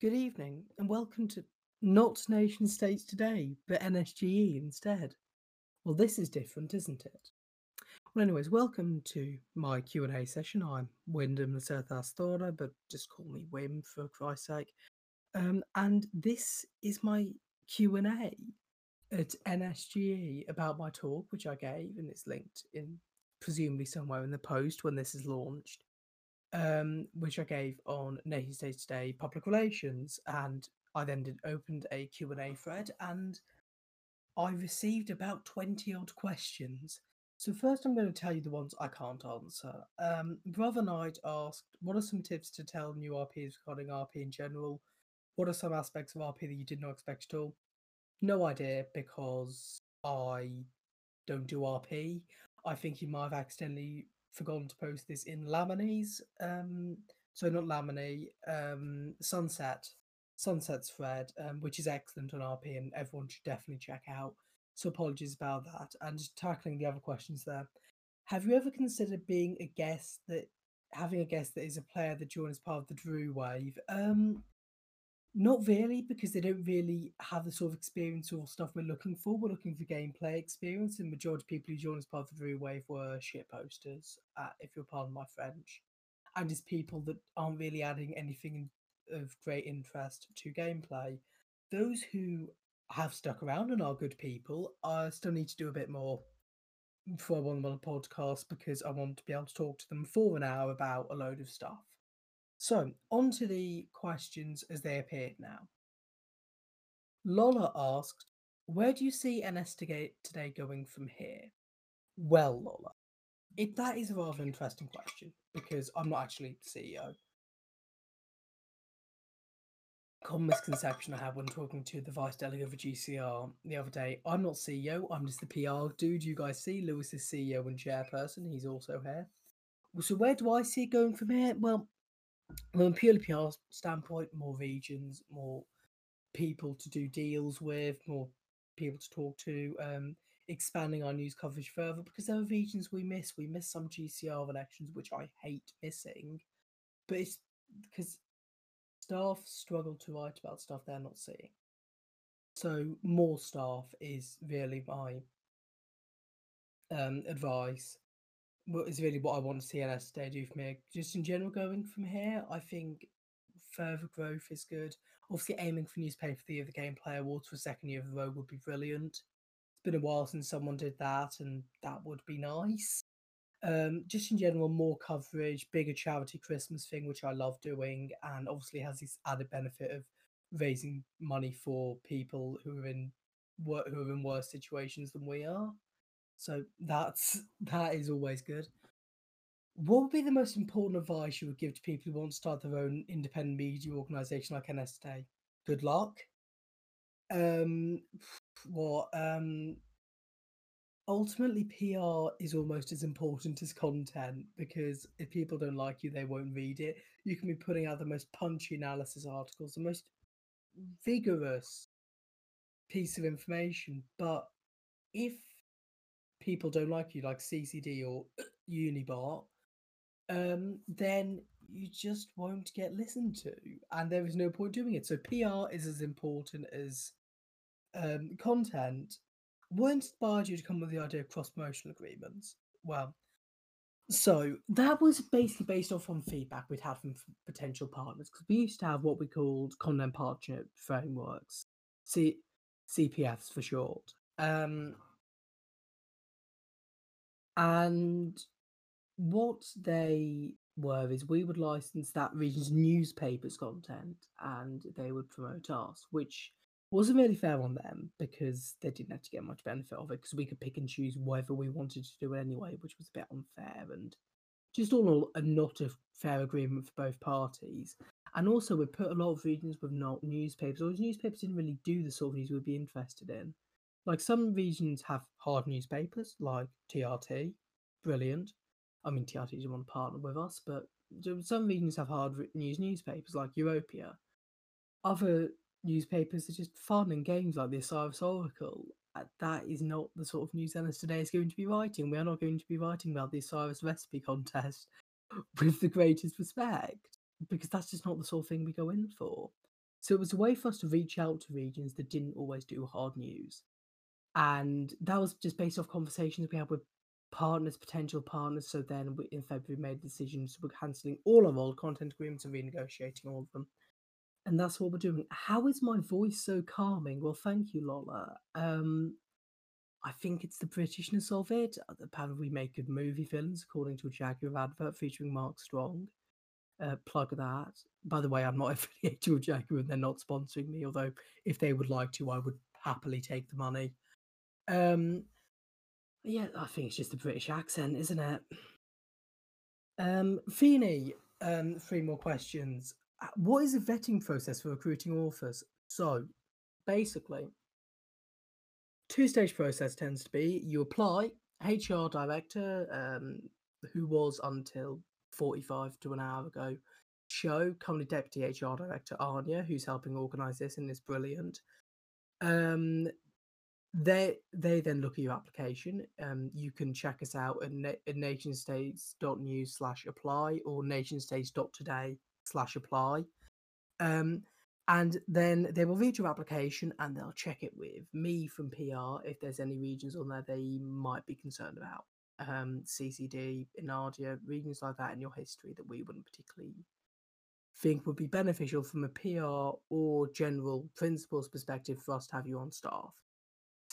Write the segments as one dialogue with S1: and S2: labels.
S1: Good evening, and welcome to not NationStates Today, but NSGE instead. Well, this is different, isn't it? Well, anyways, welcome to my Q and A session. I'm Wyndham Thora, but just call me Wim for Christ's sake. Um, and this is my Q and A at NSGE about my talk, which I gave, and it's linked in presumably somewhere in the post when this is launched um, which I gave on NationStates Today Public Relations, and I then did opened a Q and A thread, and I received about twenty odd questions. So first, I'm going to tell you the ones I can't answer. Um, Brother Knight asked, "What are some tips to tell new RPs regarding RP in general? What are some aspects of RP that you did not expect at all?" No idea because I don't do RP. I think you might have accidentally forgotten to post this in Lamini's, um, so not Lamini, um, Sunset, Sunset's thread, um, which is excellent on RP and everyone should definitely check out. So apologies about that. And tackling the other questions there. Have you ever considered being a guest that having a guest that is a player that joins part of the Drew wave? Um, not really, because they don't really have the sort of experience or stuff we're looking for. We're looking for gameplay experience, and the majority of people who joined as part of the Drew Wave were shit posters, uh, if you'll pardon my French, and it's people that aren't really adding anything of great interest to gameplay. Those who have stuck around and are good people, I still need to do a bit more for one on the podcast because I want to be able to talk to them for an hour about a load of stuff. So, on to the questions as they appeared now. Lola asked, Where do you see NS today going from here? Well, Lola, it, that is a rather interesting question because I'm not actually CEO. Common misconception I had when talking to the vice delegate for GCR the other day. I'm not CEO, I'm just the PR dude. You guys see Lewis is CEO and chairperson. He's also here. So where do I see it going from here? Well, from a purely PR standpoint, more regions, more people to do deals with, more people to talk to, um, expanding our news coverage further because there are regions we miss. We miss some GCR elections, which I hate missing, but it's because staff struggle to write about stuff they're not seeing. So more staff is really my um, advice what is really what I want to see Day do for me. Just in general, going from here, I think further growth is good. Obviously, aiming for newspaper of the year, the gameplay awards for second year of the row would be brilliant. It's been a while since someone did that, and that would be nice. Um, just in general, more coverage, bigger charity Christmas thing, which I love doing, and obviously has this added benefit of raising money for people who are in who are in worse situations than we are. So that's that is always good. What would be the most important advice you would give to people who want to start their own independent media organization like NS Today? Good luck. Um, what um, ultimately PR is almost as important as content because if people don't like you, they won't read it. You can be putting out the most punchy analysis articles, the most vigorous piece of information, but if people don't like you, like CCD or Unibot, um, then you just won't get listened to, and there is no point doing it. So PR is as important as um, content. What inspired you to come up with the idea of cross promotional agreements? Well, so that was basically based off on feedback we'd had from potential partners because we used to have what we called content partnership frameworks, C- CPFs for short. Um, and what they were is we would license that region's newspaper's content and they would promote us, which wasn't really fair on them because they didn't have to get much benefit of it because we could pick and choose whether we wanted to do it anyway, which was a bit unfair and just all in all a not a fair agreement for both parties. And also we put a lot of regions with not newspapers, or newspapers didn't really do the sort of news we'd be interested in. Like some regions have hard newspapers, like TRT, brilliant. I mean, TRT doesn't want to partner with us, but some regions have hard news newspapers, like Europia. Other newspapers are just fun and games like the Osiris Oracle. Uh, that is not the sort of news NS today is going to be writing. We are not going to be writing about the Osiris recipe contest with the greatest respect because that's just not the sort of thing we go in for. So it was a way for us to reach out to regions that didn't always do hard news. And that was just based off conversations we had with partners, potential partners. So then we, in February, made decisions. We're cancelling all our old content agreements and renegotiating all of them. And that's what we're doing. How is my voice so calming? Well, thank you, Lola. Um, I think it's the Britishness of it. Uh, Apparently, we make good movie films, according to a Jaguar advert featuring Mark Strong. Uh, plug that. By the way, I'm not affiliated with Jaguar and they're not sponsoring me, although if they would like to, I would happily take the money. Um, yeah, I think it's just the British accent, isn't it? Um, Feeney, um, three more questions. Uh, What is the vetting process for recruiting authors? So, basically, two stage process tends to be you apply, HR director, um, who was until 45 to an hour ago, show, currently deputy HR director Anya, who's helping organise this and is brilliant. Um, they they then look at your application. Um, you can check us out at, na- at nationstates.news slash apply or nationstates.today slash apply. Um, and then they will read your application and they'll check it with me from PR if there's any regions on there they might be concerned about. Um, CCD, Inadia, regions like that in your history that we wouldn't particularly think would be beneficial from a PR or general principles perspective for us to have you on staff.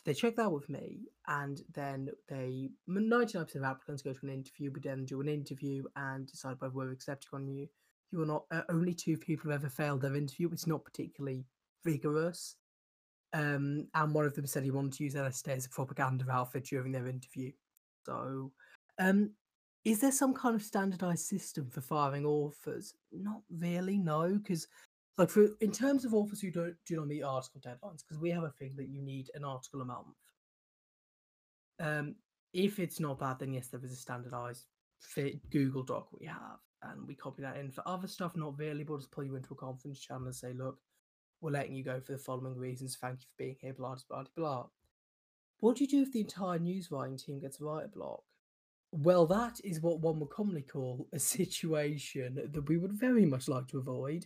S1: They check that with me, and then they 99% of applicants go to an interview. We then do an interview and decide whether we're accepting on you. You are not uh, only two people have ever failed their interview. It's not particularly rigorous. Um, and one of them said he wanted to use LSD as a propaganda outfit during their interview. So, um, is there some kind of standardized system for firing authors? Not really, no, because like for in terms of authors who don't do not meet article deadlines, because we have a thing that you need an article a month. Um, if it's not bad, then yes, there is a standardized fit Google Doc we have, and we copy that in. For other stuff, not really, but just pull you into a conference channel and say, look, we're letting you go for the following reasons. Thank you for being here, blah blah blah. What do you do if the entire news writing team gets a writer block? Well, that is what one would commonly call a situation that we would very much like to avoid.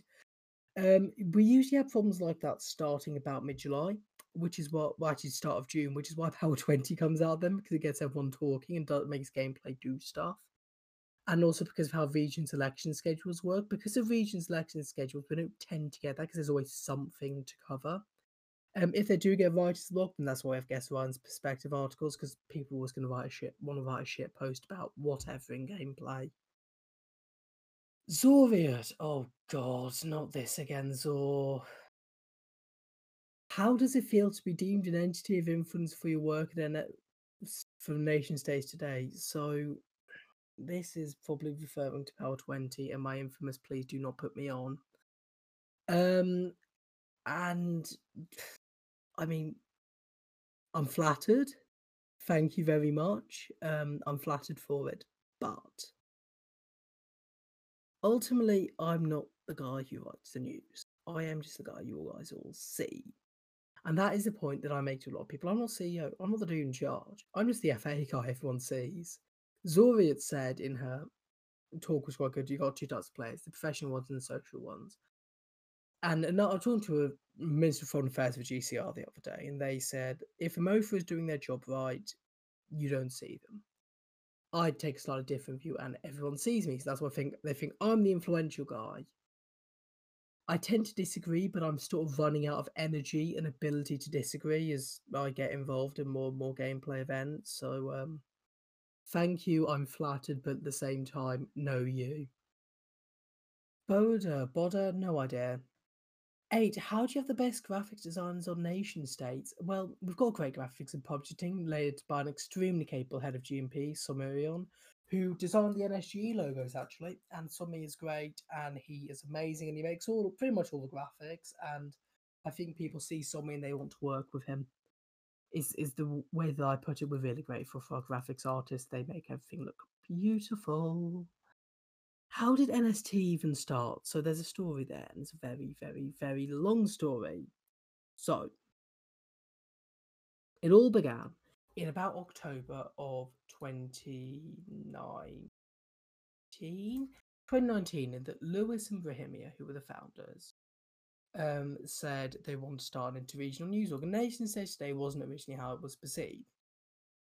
S1: Um, we usually have problems like that starting about mid July, which is what, well, actually, start of June, which is why Power 20 comes out then because it gets everyone talking and does, makes gameplay do stuff. And also because of how region selection schedules work. Because of region selection schedules, we don't tend to get that because there's always something to cover. Um, if they do get writer's block, then that's why I have guest Ryan's perspective articles because people always going to write a shit, want to write a shit post about whatever in gameplay. Zoriat, oh god, not this again, Zor. How does it feel to be deemed an entity of influence for your work N- for nation states today? So, this is probably referring to Power 20 and my infamous please do not put me on. Um, and I mean, I'm flattered. Thank you very much. Um, I'm flattered for it. But ultimately, I'm not the guy who writes the news. I am just the guy you guys all see. And that is the point that I make to a lot of people. I'm not CEO. I'm not the dude in charge. I'm just the FA guy everyone sees. Zori had said in her talk was quite good. You got two types of players: the professional ones and the social ones. And ano- I was talking to a Minister of Foreign Affairs for GCR the other day, and they said if a MOFA is doing their job right, you don't see them. I take a slightly different view, and everyone sees me, so that's why I think they think I'm the influential guy. I tend to disagree, but I'm sort of running out of energy and ability to disagree as I get involved in more and more gameplay events. So, um, thank you. I'm flattered, but at the same time, no you. Boda, Boda, no idea. Eight, how do you have the best graphics designs on nation states? Well, we've got great graphics and publishing led by an extremely capable head of GMP, Somerion, who designed the NSGE logos actually. And Somi is great and he is amazing and he makes all pretty much all the graphics. And I think people see Somi and they want to work with him. Is is the way that I put it. We're really grateful for our graphics artists. They make everything look beautiful. How did NST even start? So there's a story there, and it's a very, very, very long story. So it all began in about October of 2019. 2019, in that Lewis and Brahimia, who were the founders, um, said they want to start an interregional news organization. Said today wasn't originally how it was perceived.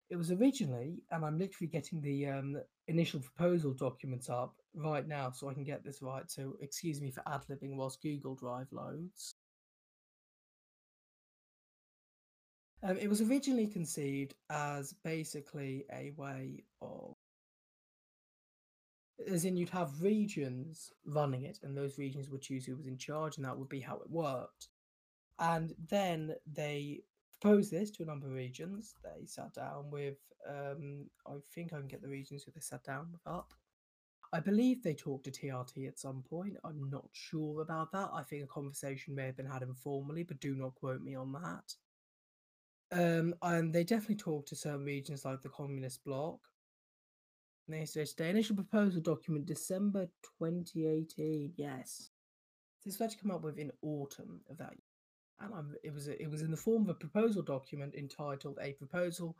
S1: It was originally, and I'm literally getting the um, initial proposal documents up right now so I can get this right. So excuse me for ad libbing whilst Google Drive loads. Um, it was originally conceived as basically a way of, as in you'd have regions running it, and those regions would choose who was in charge, and that would be how it worked. And then they proposed this to a number of regions. They sat down with, um, I think I can get the regions who they sat down with up. I believe they talked to TRT at some point. I'm not sure about that. I think a conversation may have been had informally, but do not quote me on that. Um, and they definitely talked to certain regions like the Communist Bloc. And they said the initial proposal document, December 2018. Yes, this was to come up with in autumn of that year. And I'm, it was a, it was in the form of a proposal document entitled "A Proposal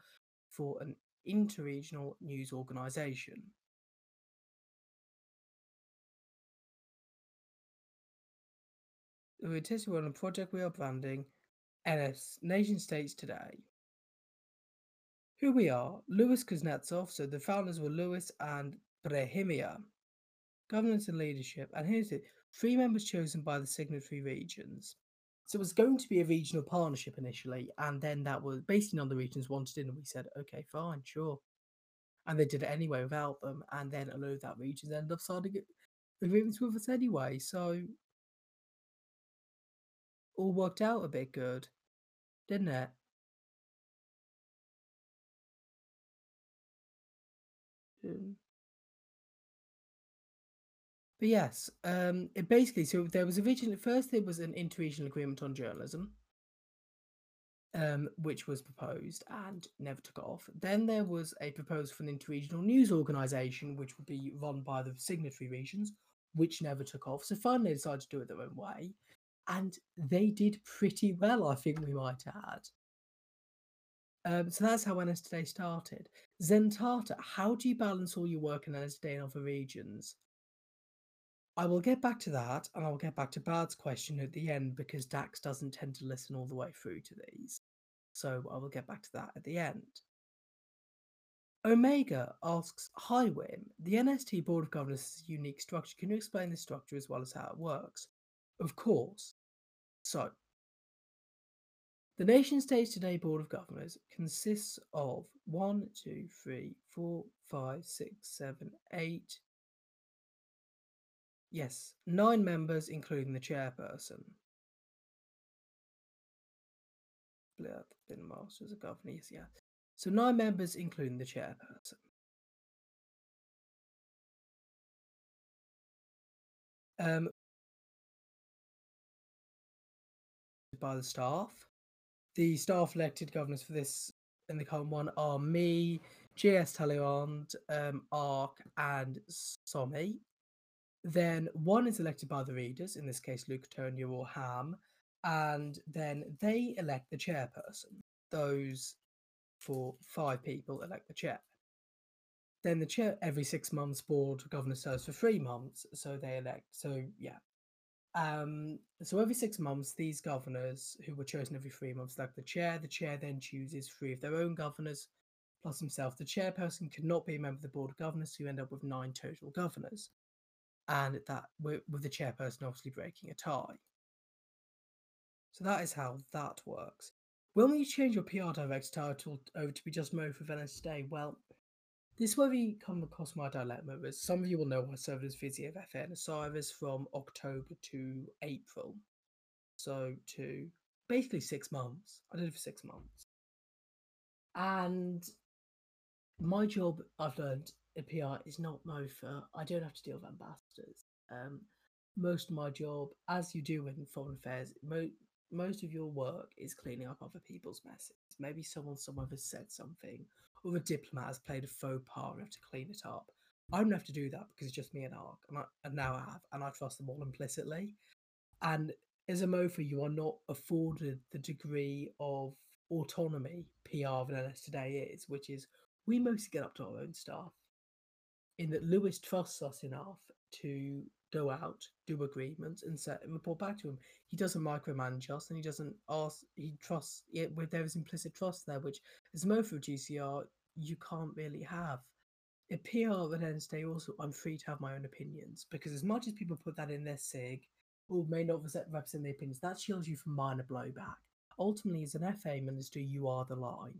S1: for an Interregional News Organisation." We're testing on a project we are branding NS NationStates Today. Who we are Louis Kuznetsov. So the founders were Louis and Brehimia. Governance and leadership. And here's it three members chosen by the signatory regions. So it was going to be a regional partnership initially, and then that was based on the regions wanted in, and we said, okay, fine, sure. And they did it anyway without them, and then a load of that regions ended up signing agreements with us anyway. So all worked out a bit good, didn't it? Mm. But yes, um, it basically so there was originally first there was an interregional agreement on journalism, um, which was proposed and never took off. Then there was a proposal for an interregional news organisation, which would be run by the signatory regions, which never took off. So finally, they decided to do it their own way and they did pretty well, I think we might add. Um, so that's how NS Today started. Zentata, how do you balance all your work in NS Today in other regions? I will get back to that, and I'll get back to Bard's question at the end because Dax doesn't tend to listen all the way through to these. So I will get back to that at the end. Omega asks, Hi Wim, the NST Board of Governors is a unique structure. Can you explain the structure as well as how it works? Of course. So, the nation states today Board of Governors consists of one, two, three, four, five, six, seven, eight. Yes, nine members, including the chairperson. Been masters of governors, yeah. So nine members, including the chairperson. Um, by the staff. The staff elected governors for this in the current one are me, J.S. Talleyrand, um, Ark, and Somi. Then one is elected by the readers, in this case, Lucatonia or Ham, and then they elect the chairperson. Those for five people elect the chair. Then the chair every six months board governor serves for three months, so they elect. So yeah, um, so every six months, these governors, who were chosen every three months, like the chair, the chair then chooses three of their own governors plus himself. The chairperson cannot be a member of the board of governors, so you end up with nine total governors, and that with, with the chairperson obviously breaking a tie. So that is how that works. When will you change your PR director title over to be just Mo for Venice Today? Well, this where we come across my dilemma is some of you will know I served as Vizier of FN Osiris from October to April. So to basically six months. I did it for six months. And my job I've learned PR is not MOFA. I don't have to deal with ambassadors. Um, most of my job, as you do in foreign affairs, mo- most of your work is cleaning up other people's messes. Maybe someone somewhere has said something, or a diplomat has played a faux pas and have to clean it up. I don't have to do that because it's just me and Ark, and, I, and now I have, and I trust them all implicitly. And as a MOFA, you are not afforded the degree of autonomy PR of an NS today is, which is we mostly get up to our own stuff. In that Lewis trusts us enough to go out, do agreements, and set and report back to him. He doesn't micromanage us, and he doesn't ask. He trusts. With there is implicit trust there, which as motive of GCR you can't really have. A PR at the end of the day, also, I'm free to have my own opinions because as much as people put that in their SIG or may not represent their opinions, that shields you from minor blowback. Ultimately, as an FA minister, you are the line.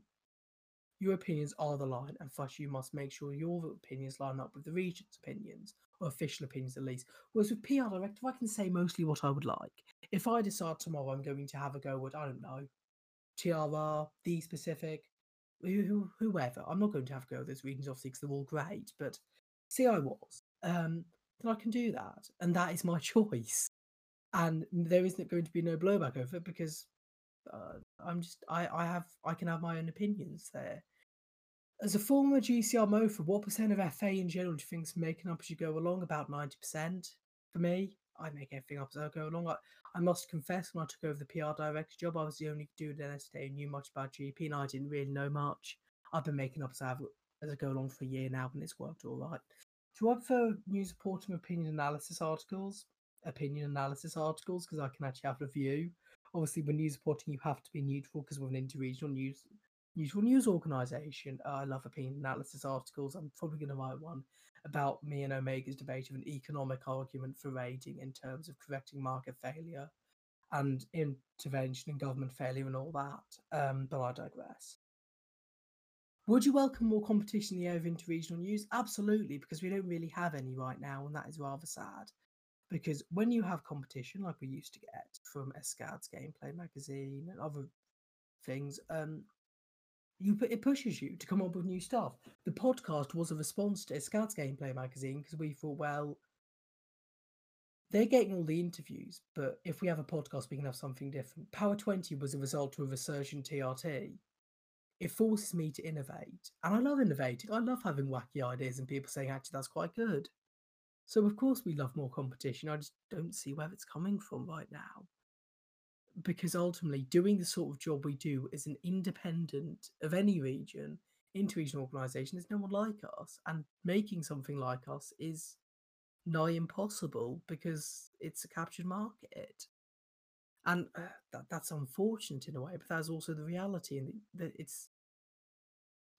S1: Your opinions are the line, and thus you must make sure your opinions line up with the region's opinions, or official opinions at least. Whereas with PR director, I can say mostly what I would like. If I decide tomorrow I'm going to have a go with, I don't know, TRR, the specific, whoever, I'm not going to have a go with those regions, obviously, because they're all great, but see, I was, um, then I can do that. And that is my choice. And there isn't going to be no blowback over it because uh, I'm just I I have I can have my own opinions there. As a former GCR MOFA, what percent of FA in general do you think is making up as you go along? About ninety percent for me. I make everything up as I go along. I, I must confess, when I took over the PR director job, I was the only dude in NSTA who knew much about GP, and I didn't really know much. I've been making up as I, have, as I go along for a year now, and it's worked all right. Do I prefer news reporting opinion analysis articles? Opinion analysis articles because I can actually have a view obviously when news reporting you have to be neutral because we're an interregional news neutral news organization. Uh, i love opinion analysis articles. I'm probably going to write one about me and omega's debate of an economic argument for raiding in terms of correcting market failure and intervention and government failure and all that um, but i digress. Would you welcome more competition in the area of interregional news? Absolutely because we don't really have any right now and that is rather sad. Because when you have competition like we used to get from Escad's gameplay magazine and other things, um, you it pushes you to come up with new stuff. The podcast was a response to Escad's gameplay magazine because we thought, well, they're getting all the interviews, but if we have a podcast, we can have something different. Power 20 was a result of a resurgent TRT. It forces me to innovate. And I love innovating. I love having wacky ideas and people saying, actually, that's quite good. So of course we love more competition. I just don't see where it's coming from right now. Because ultimately doing the sort of job we do as an independent of any region, interregional organisation, there's no one like us. And making something like us is nigh impossible because it's a captured market. And uh, that, that's unfortunate in a way, but that's also the reality. And that it's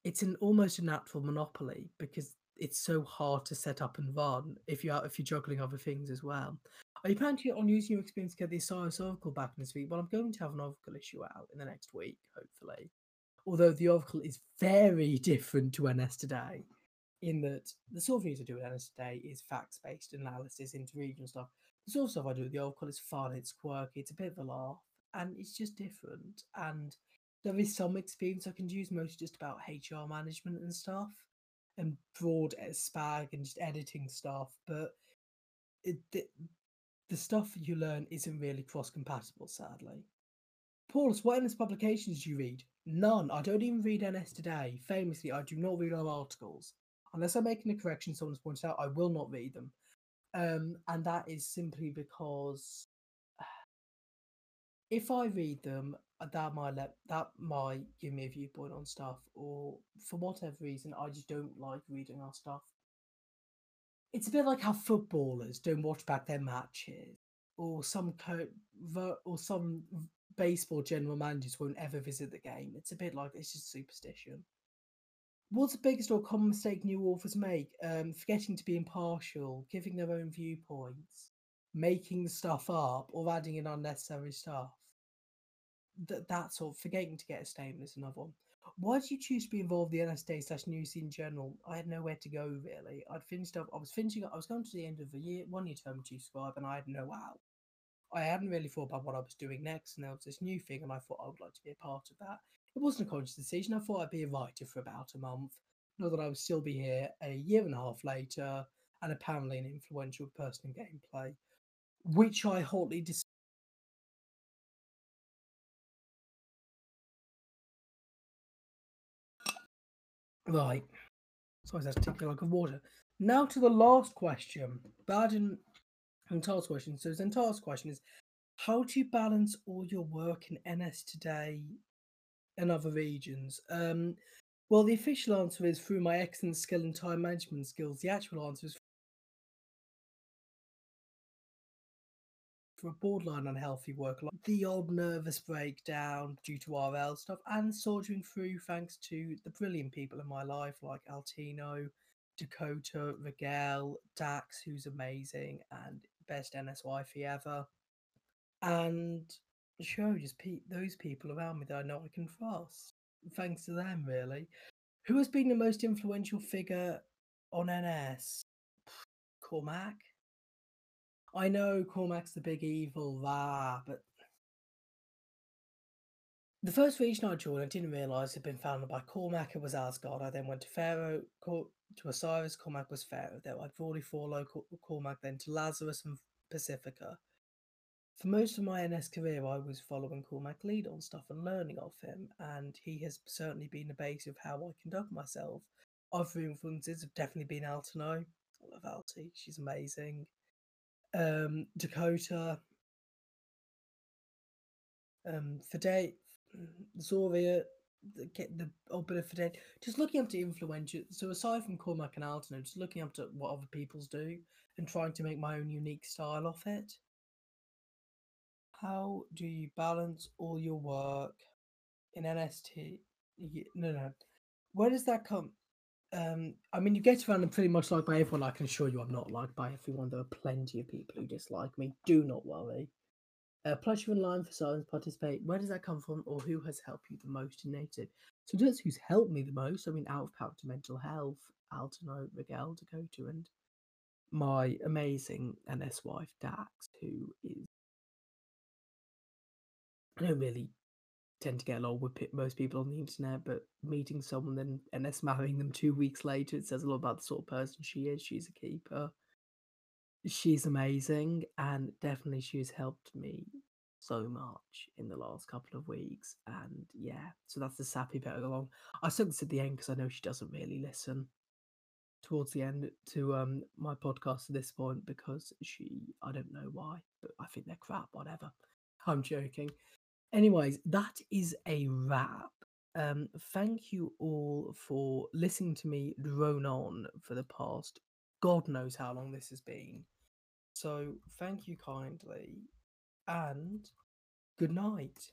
S1: it's an almost a natural monopoly because it's so hard to set up and run if you're if you're juggling other things as well. Are you planning on using your experience to get the Osiris Oracle back in this week? Well, I'm going to have an Oracle issue out in the next week, hopefully. Although the Oracle is very different to NS today, in that the sort of things I do with NS today is facts based analysis into regional stuff. The sort of stuff I do with the Oracle is fun, it's quirky, it's a bit of a laugh, and it's just different. And there is some experience I can use, mostly just about HR management and stuff and broad eh, spag and just editing stuff, but it, the, stuff you learn isn't really cross compatible, sadly. Paulus, what NS publications do you read? None. I don't even read NS today. Famously, I do not read our articles. Unless I'm making a correction, someone's pointed out, I will not read them. Um, and that is simply because if I read them, uh, that might let that might give me a viewpoint on stuff, or for whatever reason, I just don't like reading our stuff. It's a bit like how footballers don't watch back their matches, or some co- or some baseball general managers won't ever visit the game. It's a bit like it's just superstition. What's the biggest or common mistake new authors make? Um, forgetting to be impartial, giving their own viewpoints, making stuff up, or adding in unnecessary stuff that that sort of forgetting to get a statement is another one. Why did you choose to be involved in the NSD slash news in general? I had nowhere to go really. I'd finished up. I was finishing. Up. I was going to the end of the year, one year term Chief Scribe, and I had no out. I hadn't really thought about what I was doing next, and there was this new thing, and I thought I would like to be a part of that. It wasn't a conscious decision. I thought I'd be a writer for about a month. Know that I would still be here a year and a half later, and apparently an influential person in gameplay, which I hotly dis- Right. Sorry, that's taking like of water. Now to the last question. Bad in Zentar's question. So Zentar's question is how do you balance all your work in NS today and other regions? Um Well, the official answer is through my excellent skill and time management skills. The actual answer is a borderline unhealthy work life, the odd nervous breakdown due to RL stuff, and soldiering through thanks to the brilliant people in my life like Altino, Dakota, Rigel, Dax, who's amazing, and best NS wifey ever. And show just pe- those people around me that I know I can trust. Thanks to them, really. Who has been the most influential figure on NS? Cormac. I know Cormac's the big evil, ah, but the first region I joined, I didn't realise had been founded by Cormac. It was Asgard. I then went to Pharaoh, Cor- to Osiris. Cormac was Pharaoh. Then I brought Forlo, Cormac, then to Lazarus and Pacifica. For most of my NS career, I was following Cormac lead on stuff and learning of him, and he has certainly been the base of how I conduct myself. Other influences have definitely been Altino. I love Alti, she's amazing. Um, Dakota, um, Fidei, Zoria, get the old bit of Fidei. Just looking up to influential. So aside from Cormac and Altino, just looking up to what other people's do and trying to make my own unique style of it. How do you balance all your work in NST? No, no. Where does that come? Um, I mean, you get around and pretty much liked by everyone. I can assure you, I'm not liked by everyone. There are plenty of people who dislike me. Do not worry. Uh, pleasure in line for silence, participate. Where does that come from, or who has helped you the most in native? So, just who's helped me the most? I mean, out of power to mental health, Altino, Rigel, Dakota, and my amazing NS wife Dax, who is I don't really tend to get along with most people on the internet, but meeting someone then and then marrying them two weeks later, it says a lot about the sort of person she is. She's a keeper. She's amazing, and definitely she's helped me so much in the last couple of weeks. And yeah, so that's the sappy bit along. I stuck this at the end because I know she doesn't really listen towards the end to um my podcast at this point because she I don't know why, but I think they're crap, whatever. I'm joking. Anyways, that is a wrap. Um, thank you all for listening to me drone on for the past God knows how long this has been. So, thank you kindly and good night.